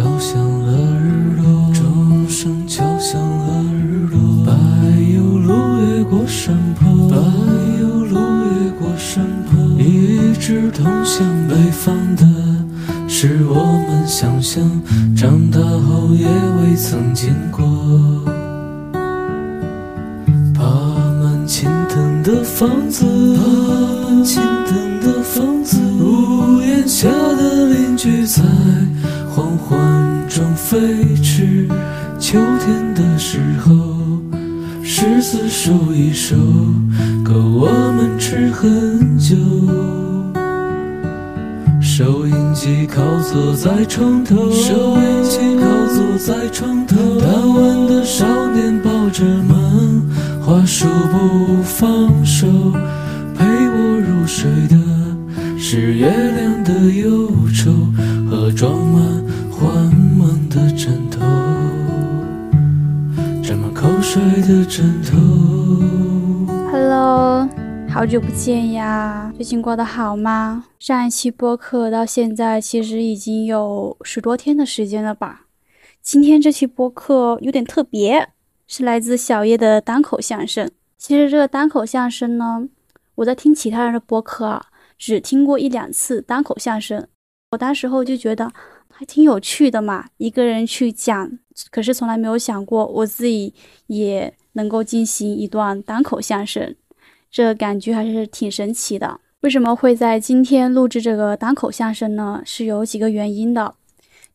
敲响了日落，钟声敲响了日落。柏油路越过山坡，柏油路越过山坡，一直通向北方的，是我们想象，长大后也未曾见过。爬满青藤的房子，爬满青藤的房子，屋檐下飞驰。秋天的时候，柿子收一收，够我们吃很久。收音机靠坐在床头，收音机靠坐在床头。贪玩的少年抱着漫画书不放手，陪我入睡的是月亮的忧愁和装满的枕头。Hello，好久不见呀，最近过得好吗？上一期播客到现在其实已经有十多天的时间了吧？今天这期播客有点特别，是来自小叶的单口相声。其实这个单口相声呢，我在听其他人的播客啊，只听过一两次单口相声，我当时候就觉得还挺有趣的嘛，一个人去讲，可是从来没有想过我自己也能够进行一段单口相声。这感觉还是挺神奇的。为什么会在今天录制这个单口相声呢？是有几个原因的。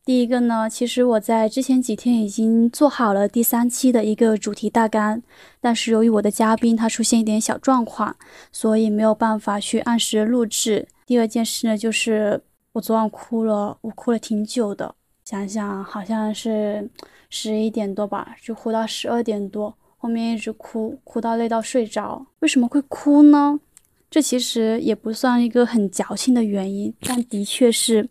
第一个呢，其实我在之前几天已经做好了第三期的一个主题大纲，但是由于我的嘉宾他出现一点小状况，所以没有办法去按时录制。第二件事呢，就是我昨晚哭了，我哭了挺久的，想想好像是十一点多吧，就哭到十二点多。后面一直哭，哭到累到睡着。为什么会哭呢？这其实也不算一个很矫情的原因，但的确是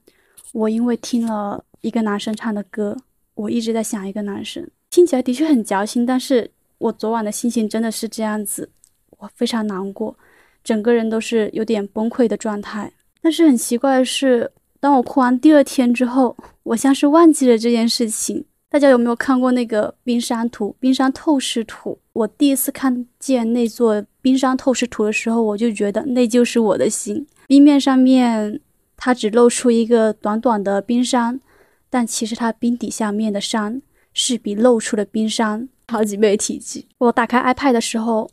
我因为听了一个男生唱的歌，我一直在想一个男生，听起来的确很矫情，但是我昨晚的心情真的是这样子，我非常难过，整个人都是有点崩溃的状态。但是很奇怪的是，当我哭完第二天之后，我像是忘记了这件事情。大家有没有看过那个冰山图、冰山透视图？我第一次看见那座冰山透视图的时候，我就觉得那就是我的心。冰面上面它只露出一个短短的冰山，但其实它冰底下面的山是比露出的冰山好几倍体积。我打开 iPad 的时候，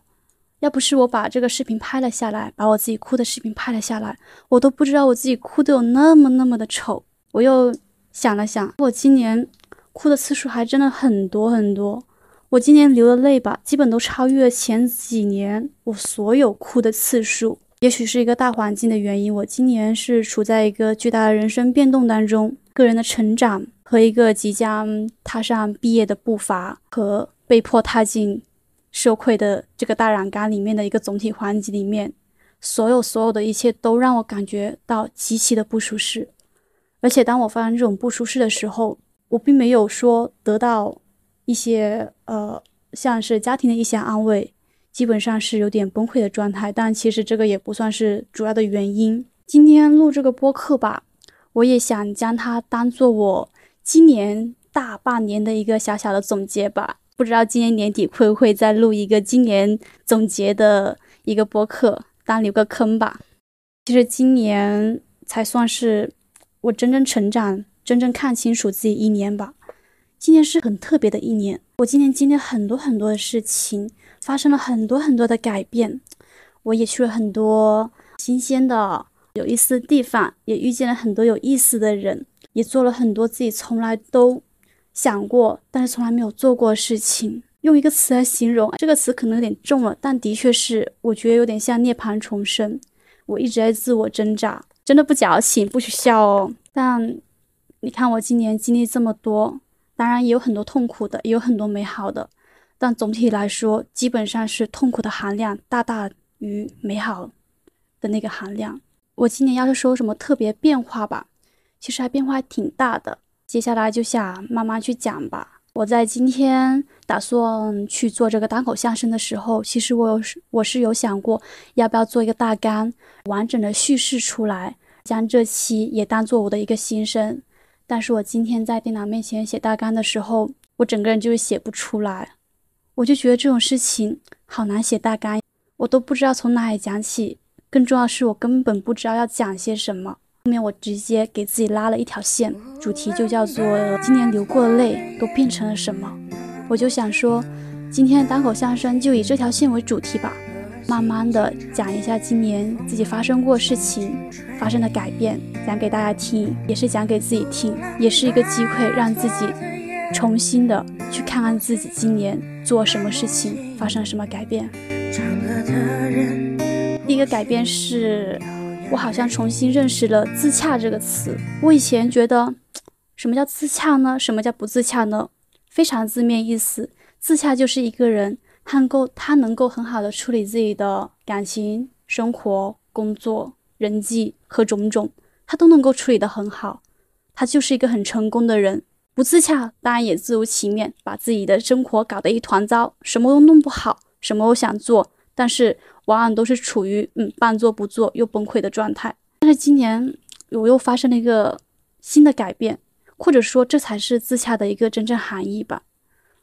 要不是我把这个视频拍了下来，把我自己哭的视频拍了下来，我都不知道我自己哭的有那么那么的丑。我又想了想，我今年。哭的次数还真的很多很多，我今年流的泪吧，基本都超越了前几年我所有哭的次数。也许是一个大环境的原因，我今年是处在一个巨大的人生变动当中，个人的成长和一个即将踏上毕业的步伐，和被迫踏进社会的这个大染缸里面的一个总体环境里面，所有所有的一切都让我感觉到极其的不舒适。而且当我发生这种不舒适的时候，我并没有说得到一些呃，像是家庭的一些安慰，基本上是有点崩溃的状态。但其实这个也不算是主要的原因。今天录这个播客吧，我也想将它当做我今年大半年的一个小小的总结吧。不知道今年年底会不会再录一个今年总结的一个播客，当留个坑吧。其实今年才算是我真正成长。真正看清楚自己一年吧，今年是很特别的一年。我今年经历很多很多的事情，发生了很多很多的改变。我也去了很多新鲜的、有意思的地方，也遇见了很多有意思的人，也做了很多自己从来都想过但是从来没有做过的事情。用一个词来形容，这个词可能有点重了，但的确是，我觉得有点像涅槃重生。我一直在自我挣扎，真的不矫情，不许笑哦。但你看，我今年经历这么多，当然也有很多痛苦的，也有很多美好的，但总体来说，基本上是痛苦的含量大大于美好的那个含量。我今年要是说什么特别变化吧，其实还变化挺大的。接下来就想慢慢去讲吧。我在今天打算去做这个单口相声的时候，其实我有我是有想过，要不要做一个大纲，完整的叙事出来，将这期也当做我的一个心声。但是我今天在电脑面前写大纲的时候，我整个人就是写不出来，我就觉得这种事情好难写大纲，我都不知道从哪里讲起。更重要的是，我根本不知道要讲些什么。后面我直接给自己拉了一条线，主题就叫做“今年流过的泪都变成了什么”。我就想说，今天的单口相声就以这条线为主题吧，慢慢的讲一下今年自己发生过事情发生的改变，讲给大家听，也是讲给自己听，也是一个机会让自己重新的去看看自己今年做什么事情，发生了什么改变。第一个改变是，我好像重新认识了“自洽”这个词。我以前觉得，什么叫自洽呢？什么叫不自洽呢？非常字面意思，自洽就是一个人，他能够他能够很好的处理自己的感情、生活、工作、人际和种种，他都能够处理得很好，他就是一个很成功的人。不自洽，当然也自如其面，把自己的生活搞得一团糟，什么都弄不好，什么都想做，但是。往往都是处于嗯半做不做又崩溃的状态，但是今年我又发生了一个新的改变，或者说这才是自洽的一个真正含义吧。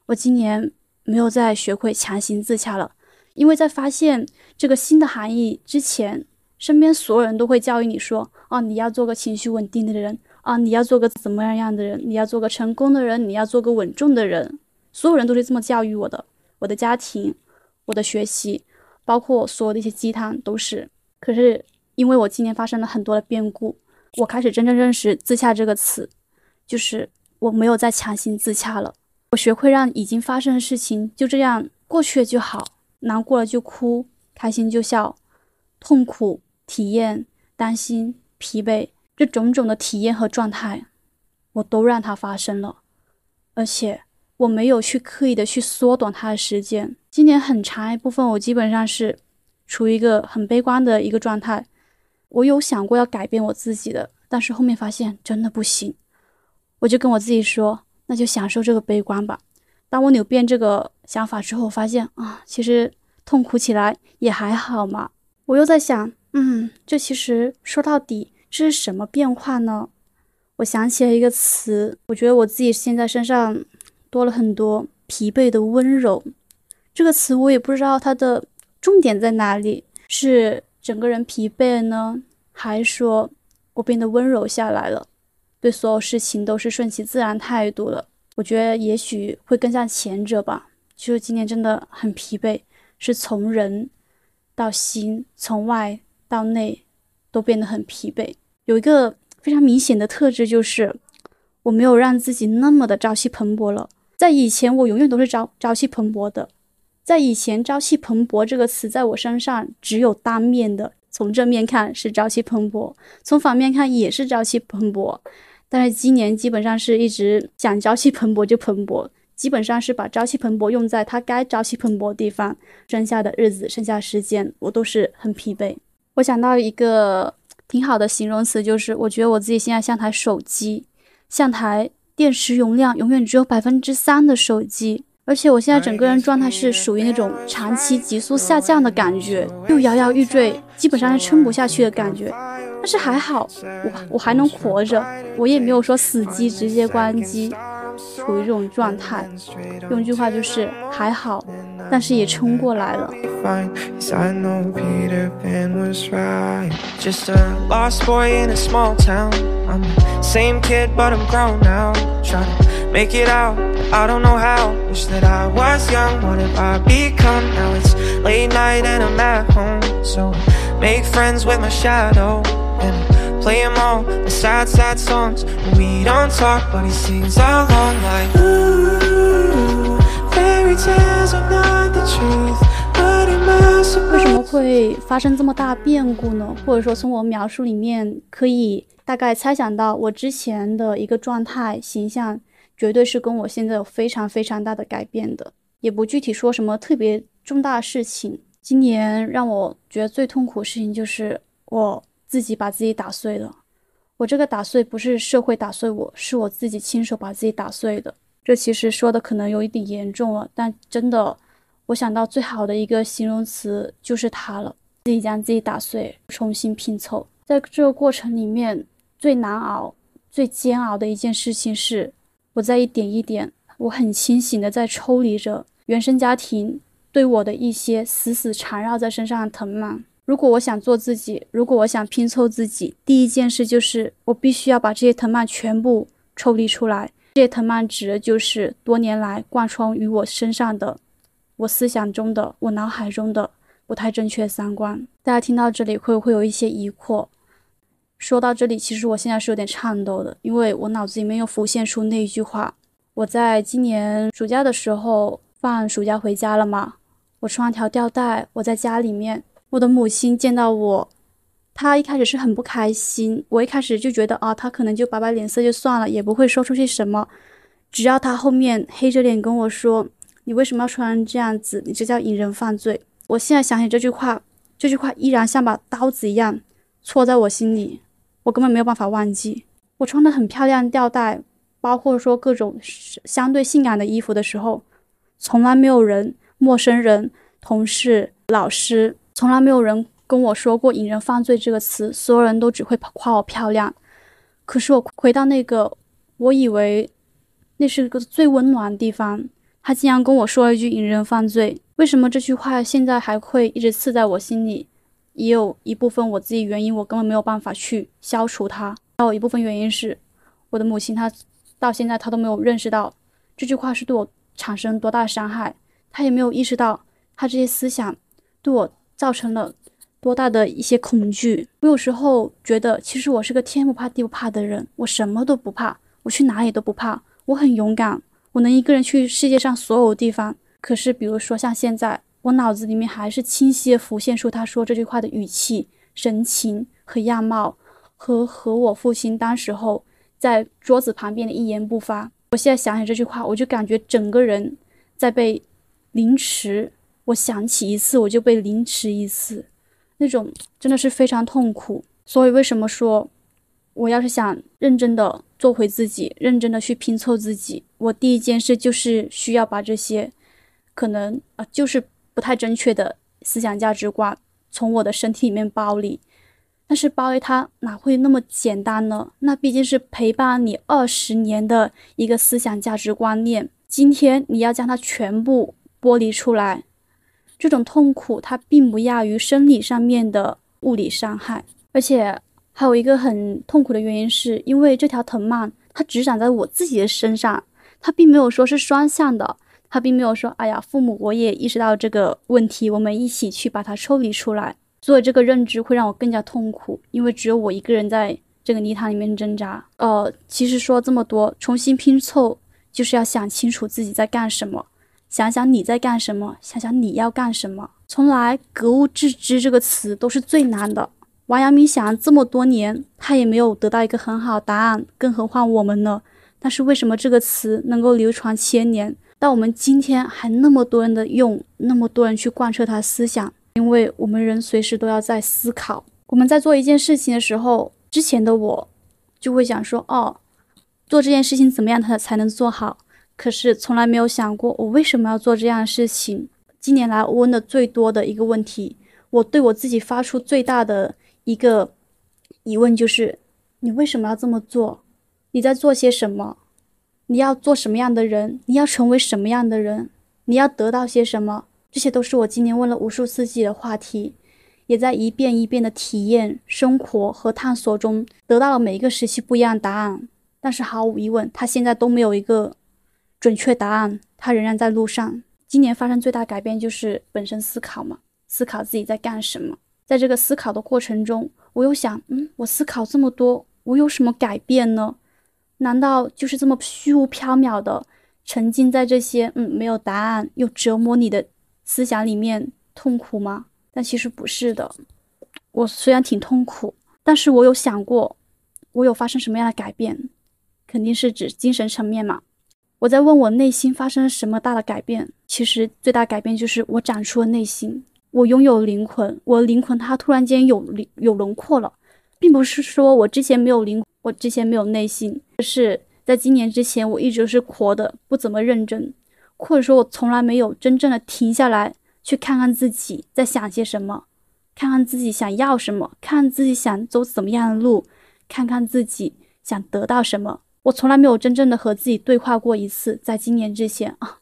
我今年没有再学会强行自洽了，因为在发现这个新的含义之前，身边所有人都会教育你说，哦你要做个情绪稳定的人啊，你要做个怎么样样的人，你要做个成功的人，你要做个稳重的人，所有人都是这么教育我的，我的家庭，我的学习。包括所有的一些鸡汤都是，可是因为我今年发生了很多的变故，我开始真正认识“自洽”这个词，就是我没有再强行自洽了，我学会让已经发生的事情就这样过去了就好，难过了就哭，开心就笑，痛苦、体验、担心、疲惫，这种种的体验和状态，我都让它发生了，而且。我没有去刻意的去缩短它的时间。今年很长一部分，我基本上是处于一个很悲观的一个状态。我有想过要改变我自己的，但是后面发现真的不行。我就跟我自己说，那就享受这个悲观吧。当我扭变这个想法之后，发现啊，其实痛苦起来也还好嘛。我又在想，嗯，这其实说到底这是什么变化呢？我想起了一个词，我觉得我自己现在身上。多了很多疲惫的温柔，这个词我也不知道它的重点在哪里，是整个人疲惫呢，还是说我变得温柔下来了，对所有事情都是顺其自然态度了？我觉得也许会更像前者吧。就是今年真的很疲惫，是从人到心，从外到内都变得很疲惫。有一个非常明显的特质就是，我没有让自己那么的朝气蓬勃了。在以前，我永远都是朝朝气蓬勃的。在以前，“朝气蓬勃”这个词在我身上只有单面的，从正面看是朝气蓬勃，从反面看也是朝气蓬勃。但是今年基本上是一直想朝气蓬勃就蓬勃，基本上是把朝气蓬勃用在它该朝气蓬勃的地方。剩下的日子，剩下时间，我都是很疲惫。我想到一个挺好的形容词，就是我觉得我自己现在像台手机，像台。电池容量永远只有百分之三的手机，而且我现在整个人状态是属于那种长期急速下降的感觉，又摇摇欲坠，基本上是撑不下去的感觉。但是还好，我我还能活着，我也没有说死机直接关机。处于这种状态，用一句话就是还好，但是也撑过来了。Make it out. I don't know how. Wish that I was young, what have I become? Now it's late night and I'm at home. So make friends with my shadow. And Play them all, the sad, sad songs We don't talk, but he sings along like Ooh, fairy tales are not the truth 为什么会发生这么大变故呢？或者说，从我描述里面可以大概猜想到，我之前的一个状态形象，绝对是跟我现在有非常非常大的改变的。也不具体说什么特别重大的事情。今年让我觉得最痛苦的事情就是我。自己把自己打碎了，我这个打碎不是社会打碎我，是我自己亲手把自己打碎的。这其实说的可能有一点严重了，但真的，我想到最好的一个形容词就是它了：自己将自己打碎，重新拼凑。在这个过程里面，最难熬、最煎熬的一件事情是，我在一点一点，我很清醒的在抽离着原生家庭对我的一些死死缠绕在身上的藤蔓。如果我想做自己，如果我想拼凑自己，第一件事就是我必须要把这些藤蔓全部抽离出来。这些藤蔓指的就是多年来贯穿于我身上的、我思想中的、我脑海中的不太正确三观。大家听到这里会不会有一些疑惑？说到这里，其实我现在是有点颤抖的，因为我脑子里面又浮现出那一句话。我在今年暑假的时候放暑假回家了嘛，我穿条吊带，我在家里面。我的母亲见到我，她一开始是很不开心。我一开始就觉得啊，她可能就摆摆脸色就算了，也不会说出去什么。只要她后面黑着脸跟我说：“你为什么要穿这样子？你这叫引人犯罪。”我现在想起这句话，这句话依然像把刀子一样戳在我心里，我根本没有办法忘记。我穿的很漂亮吊带，包括说各种相对性感的衣服的时候，从来没有人、陌生人、同事、老师。从来没有人跟我说过“引人犯罪”这个词，所有人都只会夸我漂亮。可是我回到那个，我以为那是个最温暖的地方，他竟然跟我说了一句“引人犯罪”。为什么这句话现在还会一直刺在我心里？也有一部分我自己原因，我根本没有办法去消除它。还有一部分原因是，我的母亲她到现在她都没有认识到这句话是对我产生多大的伤害，她也没有意识到她这些思想对我。造成了多大的一些恐惧？我有时候觉得，其实我是个天不怕地不怕的人，我什么都不怕，我去哪里都不怕，我很勇敢，我能一个人去世界上所有地方。可是，比如说像现在，我脑子里面还是清晰的浮现出他说这句话的语气、神情和样貌，和和我父亲当时候在桌子旁边的一言不发。我现在想起这句话，我就感觉整个人在被凌迟。我想起一次，我就被凌迟一次，那种真的是非常痛苦。所以为什么说，我要是想认真的做回自己，认真的去拼凑自己，我第一件事就是需要把这些可能啊，就是不太正确的思想价值观从我的身体里面剥离。但是剥离它哪会那么简单呢？那毕竟是陪伴你二十年的一个思想价值观念，今天你要将它全部剥离出来。这种痛苦，它并不亚于生理上面的物理伤害，而且还有一个很痛苦的原因，是因为这条藤蔓它只长在我自己的身上，它并没有说是双向的，他并没有说，哎呀，父母我也意识到这个问题，我们一起去把它抽离出来，所以这个认知会让我更加痛苦，因为只有我一个人在这个泥潭里面挣扎。呃，其实说这么多，重新拼凑就是要想清楚自己在干什么。想想你在干什么，想想你要干什么。从来格物致知这个词都是最难的。王阳明想了这么多年，他也没有得到一个很好答案，更何况我们呢？但是为什么这个词能够流传千年，但我们今天还那么多人的用，那么多人去贯彻他思想？因为我们人随时都要在思考。我们在做一件事情的时候，之前的我就会想说，哦，做这件事情怎么样，他才能做好？可是从来没有想过，我为什么要做这样的事情。近年来问的最多的一个问题，我对我自己发出最大的一个疑问就是：你为什么要这么做？你在做些什么？你要做什么样的人？你要成为什么样的人？你要得到些什么？这些都是我今年问了无数次自己的话题，也在一遍一遍的体验、生活和探索中得到了每一个时期不一样的答案。但是毫无疑问，他现在都没有一个。准确答案，他仍然在路上。今年发生最大改变就是本身思考嘛，思考自己在干什么。在这个思考的过程中，我又想，嗯，我思考这么多，我有什么改变呢？难道就是这么虚无缥缈的沉浸在这些嗯没有答案又折磨你的思想里面痛苦吗？但其实不是的。我虽然挺痛苦，但是我有想过，我有发生什么样的改变？肯定是指精神层面嘛。我在问我内心发生了什么大的改变？其实最大改变就是我长出了内心，我拥有灵魂，我灵魂它突然间有有轮廓了，并不是说我之前没有灵，我之前没有内心，是在今年之前我一直是活的不怎么认真，或者说我从来没有真正的停下来去看看自己在想些什么，看看自己想要什么，看看自己想走怎么样的路，看看自己。想得到什么。我从来没有真正的和自己对话过一次，在今年之前啊。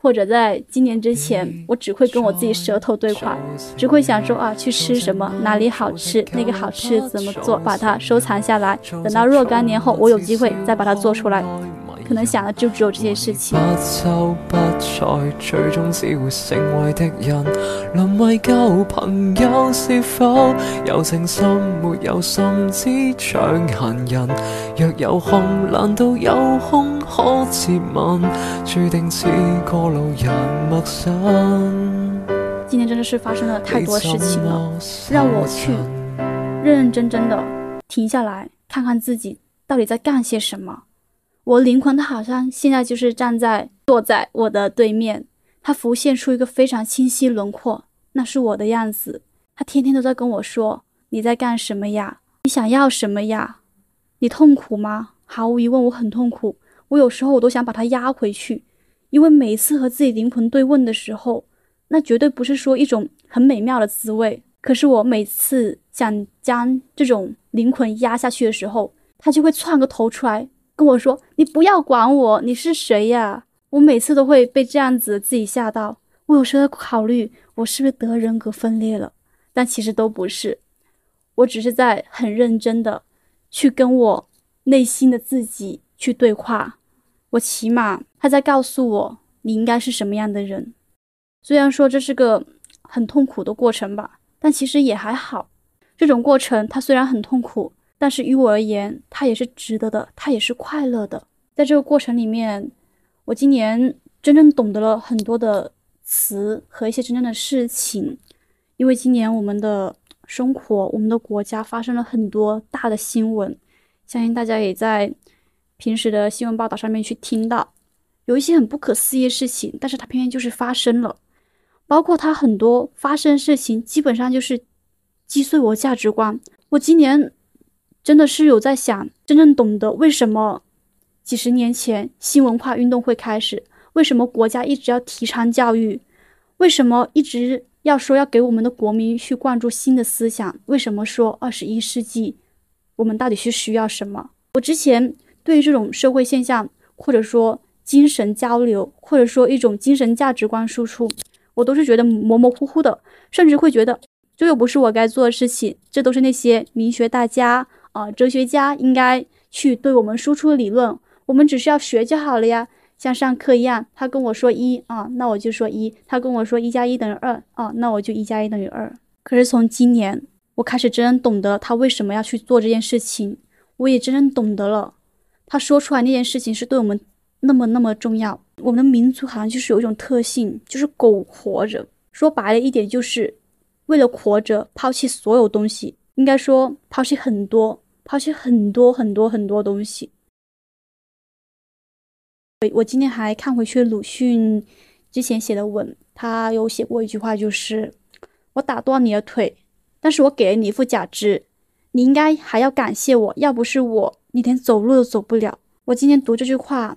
或者在今年之前，我只会跟我自己舌头对话，只会想说啊，去吃什么，哪里好吃，那个好吃怎么做，把它收藏下来，等到若干年后，我有机会再把它做出来。可能想的就只有这些事情。不周不在，最终只会成为敌人。沦为旧朋友，是否有情深没有心，只像闲人。若有空，难道有空可接吻？注定似过路人陌生。今天真的是发生了太多事情了，让我去认认真真的停下来，看看自己到底在干些什么。我灵魂，他好像现在就是站在坐在我的对面，他浮现出一个非常清晰轮廓，那是我的样子。他天天都在跟我说：“你在干什么呀？你想要什么呀？你痛苦吗？”毫无疑问，我很痛苦。我有时候我都想把他压回去，因为每次和自己灵魂对问的时候，那绝对不是说一种很美妙的滋味。可是我每次想将这种灵魂压下去的时候，他就会窜个头出来。跟我说：“你不要管我，你是谁呀？”我每次都会被这样子自己吓到。我有时候在考虑，我是不是得人格分裂了？但其实都不是，我只是在很认真的去跟我内心的自己去对话。我起码他在告诉我，你应该是什么样的人。虽然说这是个很痛苦的过程吧，但其实也还好。这种过程它虽然很痛苦。但是于我而言，它也是值得的，它也是快乐的。在这个过程里面，我今年真正懂得了很多的词和一些真正的事情。因为今年我们的生活，我们的国家发生了很多大的新闻，相信大家也在平时的新闻报道上面去听到，有一些很不可思议的事情，但是它偏偏就是发生了。包括它很多发生的事情，基本上就是击碎我价值观。我今年。真的是有在想，真正懂得为什么几十年前新文化运动会开始，为什么国家一直要提倡教育，为什么一直要说要给我们的国民去灌注新的思想，为什么说二十一世纪我们到底是需要什么？我之前对于这种社会现象，或者说精神交流，或者说一种精神价值观输出，我都是觉得模模糊糊的，甚至会觉得这又不是我该做的事情，这都是那些名学大家。啊，哲学家应该去对我们输出理论，我们只需要学就好了呀，像上课一样。他跟我说一啊，那我就说一；他跟我说一加一等于二啊，那我就一加一等于二。可是从今年，我开始真正懂得他为什么要去做这件事情，我也真正懂得了，他说出来那件事情是对我们那么那么重要。我们的民族好像就是有一种特性，就是苟活着。说白了一点，就是为了活着，抛弃所有东西，应该说抛弃很多。抛弃很多很多很多东西。我我今天还看回去鲁迅之前写的文，他有写过一句话，就是我打断你的腿，但是我给了你一副假肢，你应该还要感谢我，要不是我，你连走路都走不了。我今天读这句话，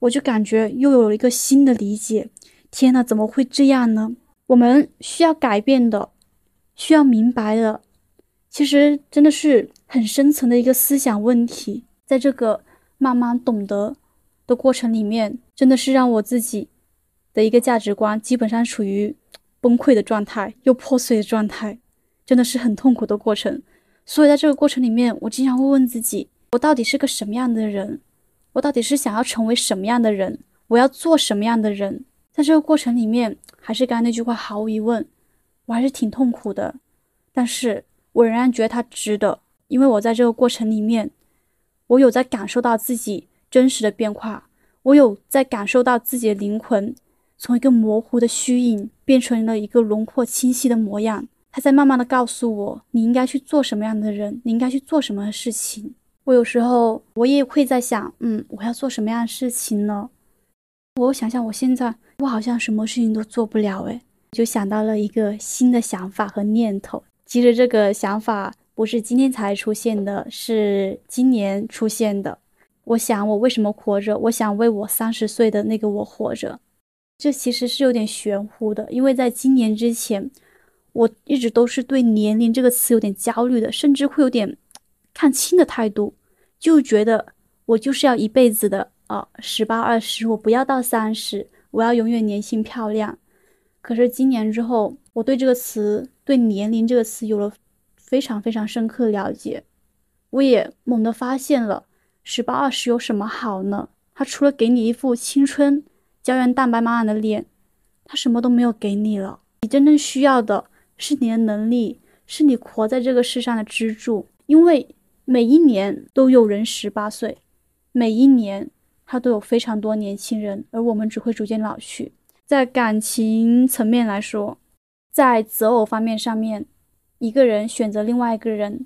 我就感觉又有了一个新的理解。天呐，怎么会这样呢？我们需要改变的，需要明白的。其实真的是很深层的一个思想问题，在这个慢慢懂得的过程里面，真的是让我自己的一个价值观基本上处于崩溃的状态，又破碎的状态，真的是很痛苦的过程。所以在这个过程里面，我经常会问自己：我到底是个什么样的人？我到底是想要成为什么样的人？我要做什么样的人？在这个过程里面，还是刚刚那句话，毫无疑问，我还是挺痛苦的，但是。我仍然觉得它值得，因为我在这个过程里面，我有在感受到自己真实的变化，我有在感受到自己的灵魂从一个模糊的虚影变成了一个轮廓清晰的模样。他在慢慢的告诉我，你应该去做什么样的人，你应该去做什么事情。我有时候我也会在想，嗯，我要做什么样的事情呢？我想想，我现在我好像什么事情都做不了，诶，就想到了一个新的想法和念头。其实这个想法不是今天才出现的，是今年出现的。我想，我为什么活着？我想为我三十岁的那个我活着。这其实是有点玄乎的，因为在今年之前，我一直都是对年龄这个词有点焦虑的，甚至会有点看轻的态度，就觉得我就是要一辈子的啊，十八二十，我不要到三十，我要永远年轻漂亮。可是今年之后，我对这个词，对年龄这个词有了非常非常深刻的了解。我也猛地发现了，十八二十有什么好呢？他除了给你一副青春、胶原蛋白满满的脸，他什么都没有给你了。你真正需要的是你的能力，是你活在这个世上的支柱。因为每一年都有人十八岁，每一年他都有非常多年轻人，而我们只会逐渐老去。在感情层面来说，在择偶方面上面，一个人选择另外一个人，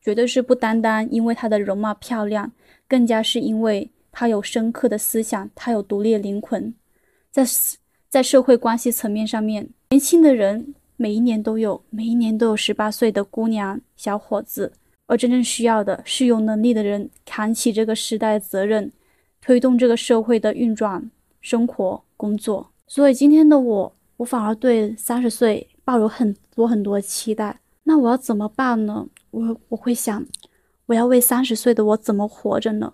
绝对是不单单因为他的容貌漂亮，更加是因为他有深刻的思想，他有独立的灵魂。在在社会关系层面上面，年轻的人每一年都有，每一年都有十八岁的姑娘、小伙子，而真正需要的是有能力的人扛起这个时代责任，推动这个社会的运转、生活、工作。所以今天的我，我反而对三十岁抱有很多很多期待。那我要怎么办呢？我我会想，我要为三十岁的我怎么活着呢？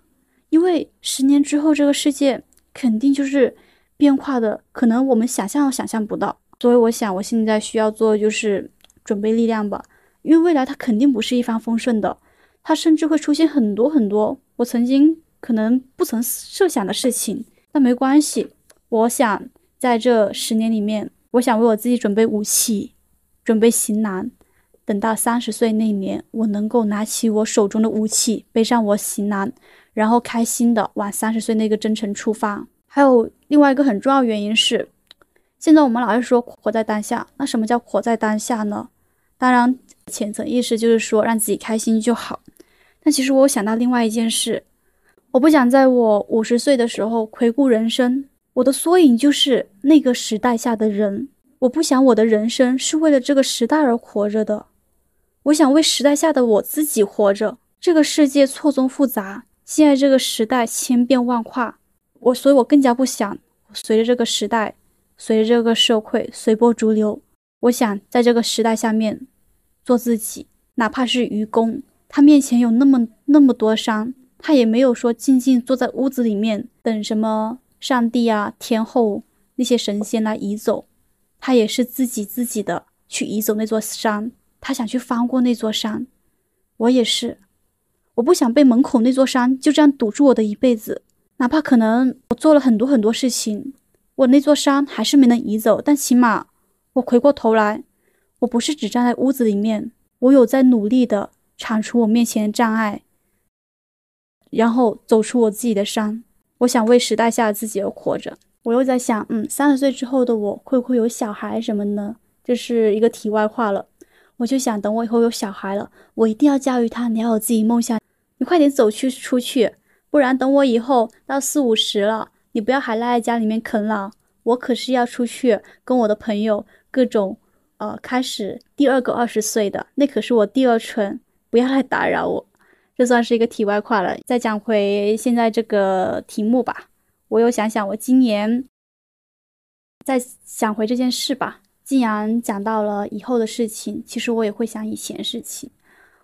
因为十年之后，这个世界肯定就是变化的，可能我们想象都想象不到。所以我想，我现在需要做的就是准备力量吧。因为未来它肯定不是一帆风顺的，它甚至会出现很多很多我曾经可能不曾设想的事情。但没关系，我想。在这十年里面，我想为我自己准备武器，准备行囊，等到三十岁那年，我能够拿起我手中的武器，背上我行囊，然后开心的往三十岁那个征程出发。还有另外一个很重要原因是，现在我们老是说活在当下，那什么叫活在当下呢？当然，浅层意识就是说让自己开心就好。但其实我想到另外一件事，我不想在我五十岁的时候回顾人生。我的缩影就是那个时代下的人，我不想我的人生是为了这个时代而活着的，我想为时代下的我自己活着。这个世界错综复杂，现在这个时代千变万化，我所以，我更加不想随着这个时代，随着这个社会随波逐流。我想在这个时代下面做自己，哪怕是愚公，他面前有那么那么多山，他也没有说静静坐在屋子里面等什么。上帝啊，天后那些神仙来移走，他也是自己自己的去移走那座山，他想去翻过那座山。我也是，我不想被门口那座山就这样堵住我的一辈子，哪怕可能我做了很多很多事情，我那座山还是没能移走，但起码我回过头来，我不是只站在屋子里面，我有在努力的铲除我面前的障碍，然后走出我自己的山。我想为时代下的自己而活着。我又在想，嗯，三十岁之后的我会不会有小孩什么呢？这是一个题外话了。我就想，等我以后有小孩了，我一定要教育他，你要有自己梦想，你快点走去出去，不然等我以后到四五十了，你不要还赖在家里面啃老。我可是要出去跟我的朋友各种，呃，开始第二个二十岁的，那可是我第二春，不要来打扰我。这算是一个题外话了。再讲回现在这个题目吧，我又想想，我今年再想回这件事吧。既然讲到了以后的事情，其实我也会想以前事情。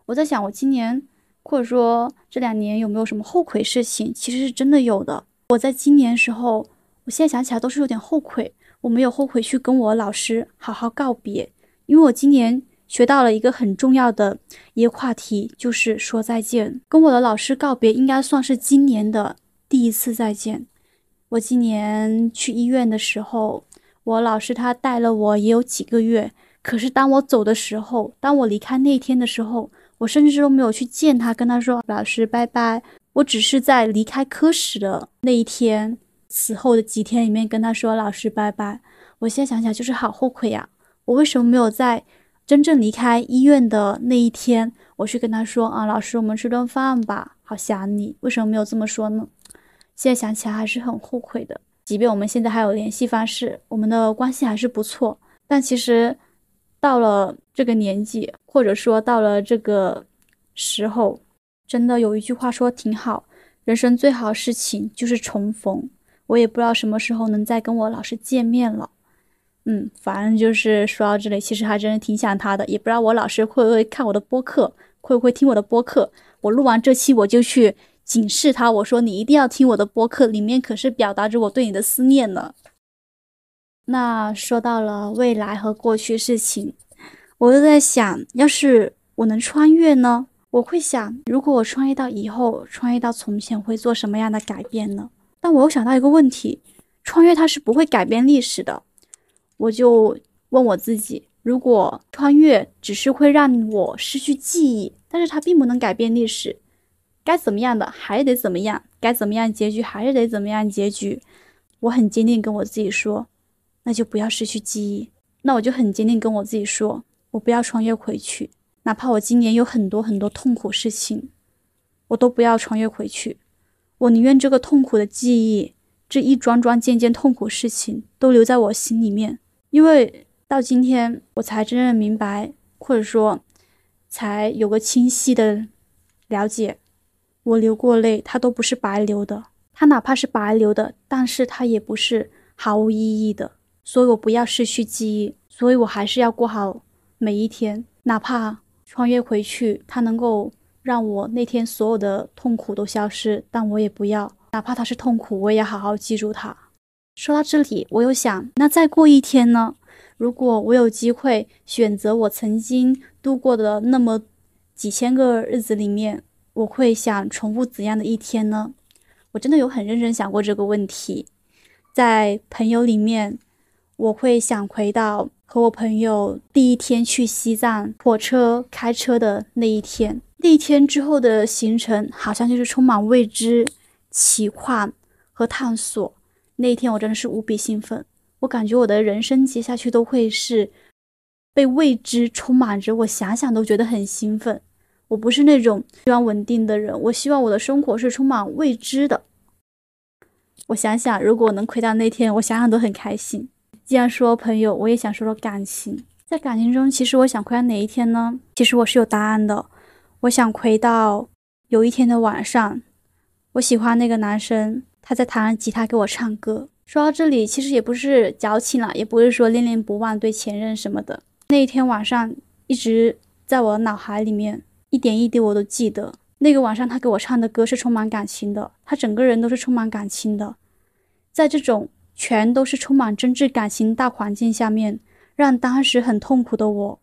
我在想，我今年或者说这两年有没有什么后悔事情？其实是真的有的。我在今年时候，我现在想起来都是有点后悔，我没有后悔去跟我老师好好告别，因为我今年。学到了一个很重要的一个话题，就是说再见。跟我的老师告别，应该算是今年的第一次再见。我今年去医院的时候，我老师他带了我也有几个月。可是当我走的时候，当我离开那天的时候，我甚至都没有去见他，跟他说老师拜拜。我只是在离开科室的那一天，此后的几天里面跟他说老师拜拜。我现在想想就是好后悔呀，我为什么没有在。真正离开医院的那一天，我去跟他说啊，老师，我们吃顿饭吧，好想你。为什么没有这么说呢？现在想起来还是很后悔的。即便我们现在还有联系方式，我们的关系还是不错，但其实到了这个年纪，或者说到了这个时候，真的有一句话说挺好，人生最好的事情就是重逢。我也不知道什么时候能再跟我老师见面了。嗯，反正就是说到这里，其实还真的挺想他的，也不知道我老师会不会看我的播客，会不会听我的播客。我录完这期，我就去警示他，我说你一定要听我的播客，里面可是表达着我对你的思念呢。那说到了未来和过去事情，我就在想，要是我能穿越呢？我会想，如果我穿越到以后，穿越到从前，会做什么样的改变呢？但我又想到一个问题，穿越它是不会改变历史的。我就问我自己，如果穿越只是会让我失去记忆，但是它并不能改变历史，该怎么样的还得怎么样，该怎么样结局还是得怎么样结局。我很坚定跟我自己说，那就不要失去记忆。那我就很坚定跟我自己说，我不要穿越回去。哪怕我今年有很多很多痛苦事情，我都不要穿越回去。我宁愿这个痛苦的记忆，这一桩桩件件痛苦事情都留在我心里面，因为到今天我才真正明白，或者说才有个清晰的了解，我流过泪，它都不是白流的。它哪怕是白流的，但是它也不是毫无意义的。所以我不要失去记忆，所以我还是要过好每一天，哪怕。穿越回去，它能够让我那天所有的痛苦都消失，但我也不要，哪怕它是痛苦，我也要好好记住它。说到这里，我又想，那再过一天呢？如果我有机会选择我曾经度过的那么几千个日子里面，我会想重复怎样的一天呢？我真的有很认真想过这个问题。在朋友里面，我会想回到。和我朋友第一天去西藏，火车开车的那一天，那一天之后的行程好像就是充满未知、奇幻和探索。那一天我真的是无比兴奋，我感觉我的人生接下去都会是被未知充满着，我想想都觉得很兴奋。我不是那种希望稳定的人，我希望我的生活是充满未知的。我想想，如果能回到那天，我想想都很开心。既然说朋友，我也想说说感情。在感情中，其实我想回到哪一天呢？其实我是有答案的。我想回到有一天的晚上，我喜欢那个男生，他在弹吉他给我唱歌。说到这里，其实也不是矫情了，也不是说恋恋不忘对前任什么的。那一天晚上，一直在我脑海里面，一点一滴我都记得。那个晚上，他给我唱的歌是充满感情的，他整个人都是充满感情的。在这种。全都是充满真挚感情大环境下面，让当时很痛苦的我，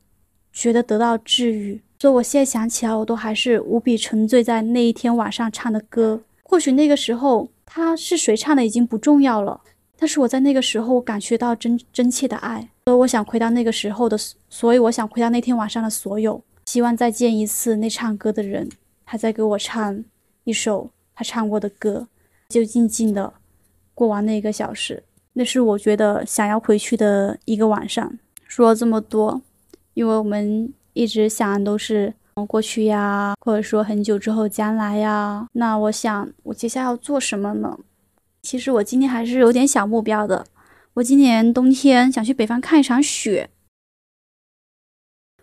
觉得得到治愈。所以我现在想起来，我都还是无比沉醉在那一天晚上唱的歌。或许那个时候他是谁唱的已经不重要了，但是我在那个时候感觉到真真切的爱。所以我想回到那个时候的，所以我想回到那天晚上的所有，希望再见一次那唱歌的人，他在给我唱一首他唱过的歌，就静静的过完那一个小时。那是我觉得想要回去的一个晚上。说了这么多，因为我们一直想都是过去呀，或者说很久之后将来呀。那我想，我接下来要做什么呢？其实我今年还是有点小目标的。我今年冬天想去北方看一场雪。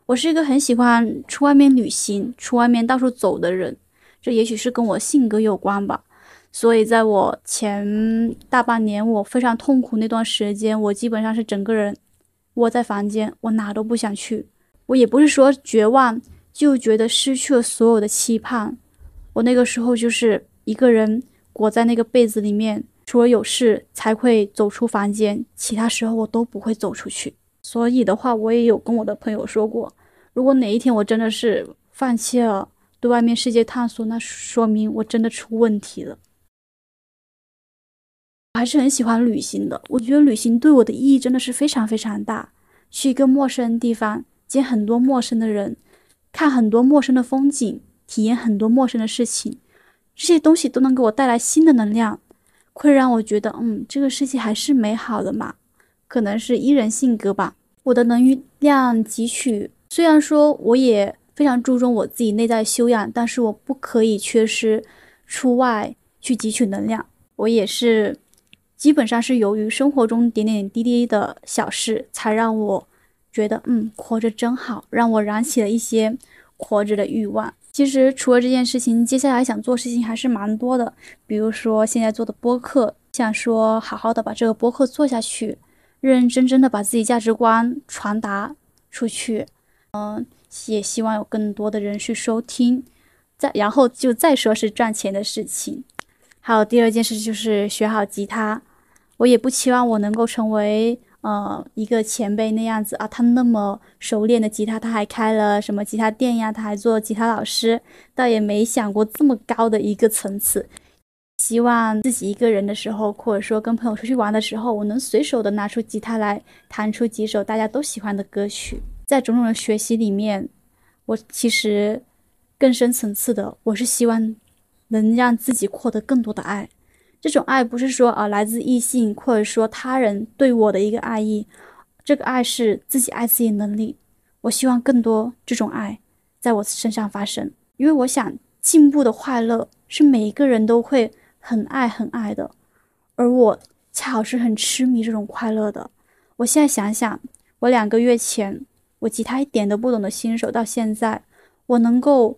我是一个很喜欢出外面旅行、出外面到处走的人，这也许是跟我性格有关吧。所以，在我前大半年我非常痛苦那段时间，我基本上是整个人窝在房间，我哪都不想去。我也不是说绝望，就觉得失去了所有的期盼。我那个时候就是一个人裹在那个被子里面，除了有事才会走出房间，其他时候我都不会走出去。所以的话，我也有跟我的朋友说过，如果哪一天我真的是放弃了对外面世界探索，那说明我真的出问题了。我还是很喜欢旅行的，我觉得旅行对我的意义真的是非常非常大。去一个陌生地方，见很多陌生的人，看很多陌生的风景，体验很多陌生的事情，这些东西都能给我带来新的能量，会让我觉得，嗯，这个世界还是美好的嘛。可能是依人性格吧。我的能量汲取，虽然说我也非常注重我自己内在修养，但是我不可以缺失出外去汲取能量。我也是。基本上是由于生活中点点滴滴的小事，才让我觉得，嗯，活着真好，让我燃起了一些活着的欲望。其实除了这件事情，接下来想做事情还是蛮多的，比如说现在做的播客，想说好好的把这个播客做下去，认认真真的把自己价值观传达出去。嗯，也希望有更多的人去收听。再然后就再说是赚钱的事情。还有第二件事就是学好吉他。我也不期望我能够成为呃一个前辈那样子啊，他那么熟练的吉他，他还开了什么吉他店呀，他还做吉他老师，倒也没想过这么高的一个层次。希望自己一个人的时候，或者说跟朋友出去玩的时候，我能随手的拿出吉他来弹出几首大家都喜欢的歌曲。在种种的学习里面，我其实更深层次的，我是希望能让自己获得更多的爱。这种爱不是说啊来自异性或者说他人对我的一个爱意，这个爱是自己爱自己能力。我希望更多这种爱在我身上发生，因为我想进步的快乐是每一个人都会。很爱很爱的，而我恰好是很痴迷这种快乐的。我现在想想，我两个月前我吉他一点都不懂的新手，到现在我能够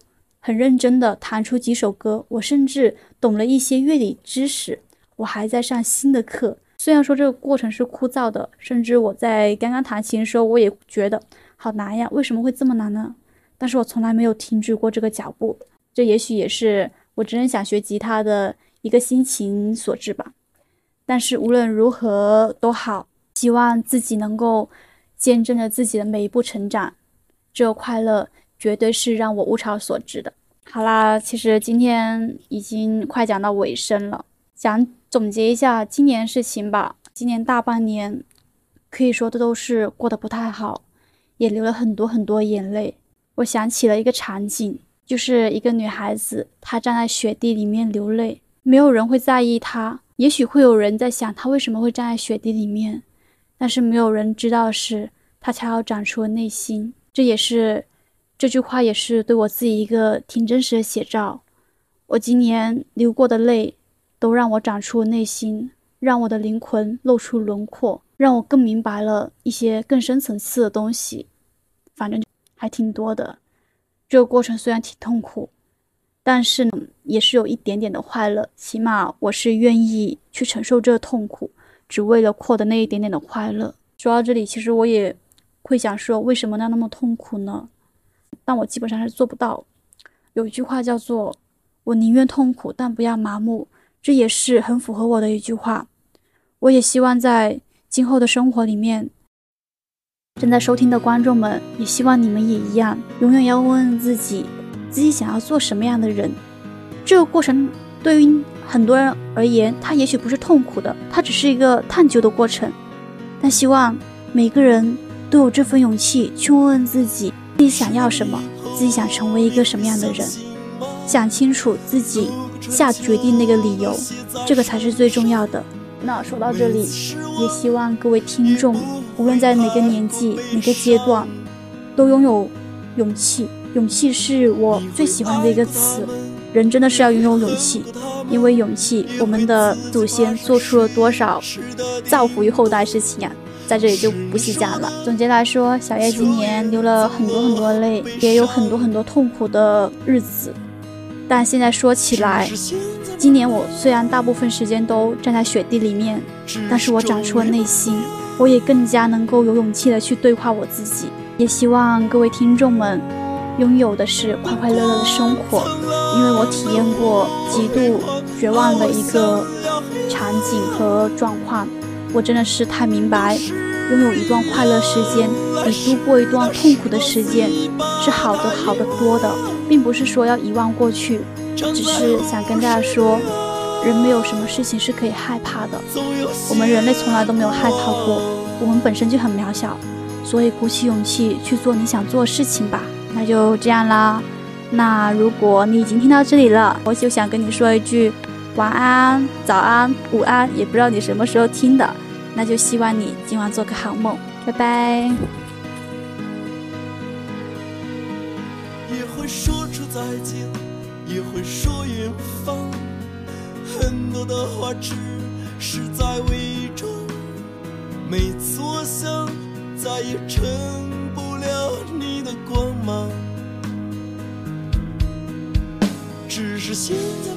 很认真的弹出几首歌，我甚至懂了一些乐理知识，我还在上新的课。虽然说这个过程是枯燥的，甚至我在刚刚弹琴的时候，我也觉得好难呀，为什么会这么难呢？但是我从来没有停止过这个脚步。这也许也是我真正想学吉他的。一个心情所致吧，但是无论如何都好，希望自己能够见证着自己的每一步成长，这个快乐绝对是让我物超所值的。好啦，其实今天已经快讲到尾声了，想总结一下今年事情吧。今年大半年可以说的都是过得不太好，也流了很多很多眼泪。我想起了一个场景，就是一个女孩子，她站在雪地里面流泪。没有人会在意她，也许会有人在想她为什么会站在雪地里面，但是没有人知道是她才要长出了内心。这也是这句话，也是对我自己一个挺真实的写照。我今年流过的泪，都让我长出内心，让我的灵魂露出轮廓，让我更明白了一些更深层次的东西。反正还挺多的，这个过程虽然挺痛苦。但是呢，也是有一点点的快乐，起码我是愿意去承受这个痛苦，只为了获得那一点点的快乐。说到这里，其实我也会想说，为什么要那么痛苦呢？但我基本上是做不到。有一句话叫做“我宁愿痛苦，但不要麻木”，这也是很符合我的一句话。我也希望在今后的生活里面，正在收听的观众们，也希望你们也一样，永远要问问自己。自己想要做什么样的人，这个过程对于很多人而言，它也许不是痛苦的，它只是一个探究的过程。但希望每个人都有这份勇气去问问自己，自己想要什么，自己想成为一个什么样的人，想清楚自己下决定那个理由，这个才是最重要的。那说到这里，也希望各位听众，无论在哪个年纪、哪个阶段，都拥有勇气。勇气是我最喜欢的一个词，人真的是要拥有勇气，因为勇气，我们的祖先做出了多少造福于后代事情啊，在这里就不细讲了。总结来说，小叶今年流了很多很多泪，也有很多很多痛苦的日子，但现在说起来，今年我虽然大部分时间都站在雪地里面，但是我长出了内心，我也更加能够有勇气的去对话我自己，也希望各位听众们。拥有的是快快乐乐的生活，因为我体验过极度绝望的一个场景和状况，我真的是太明白，拥有一段快乐时间比度过一段痛苦的时间是好的好的多的，并不是说要遗忘过去，只是想跟大家说，人没有什么事情是可以害怕的，我们人类从来都没有害怕过，我们本身就很渺小，所以鼓起勇气去做你想做的事情吧。那就这样啦。那如果你已经听到这里了，我就想跟你说一句晚安、早安、午安，也不知道你什么时候听的。那就希望你今晚做个好梦，拜拜。也会说出再见，也会说远方，很多的话只是在伪装。每次我想再也成不了你的光芒。只是现在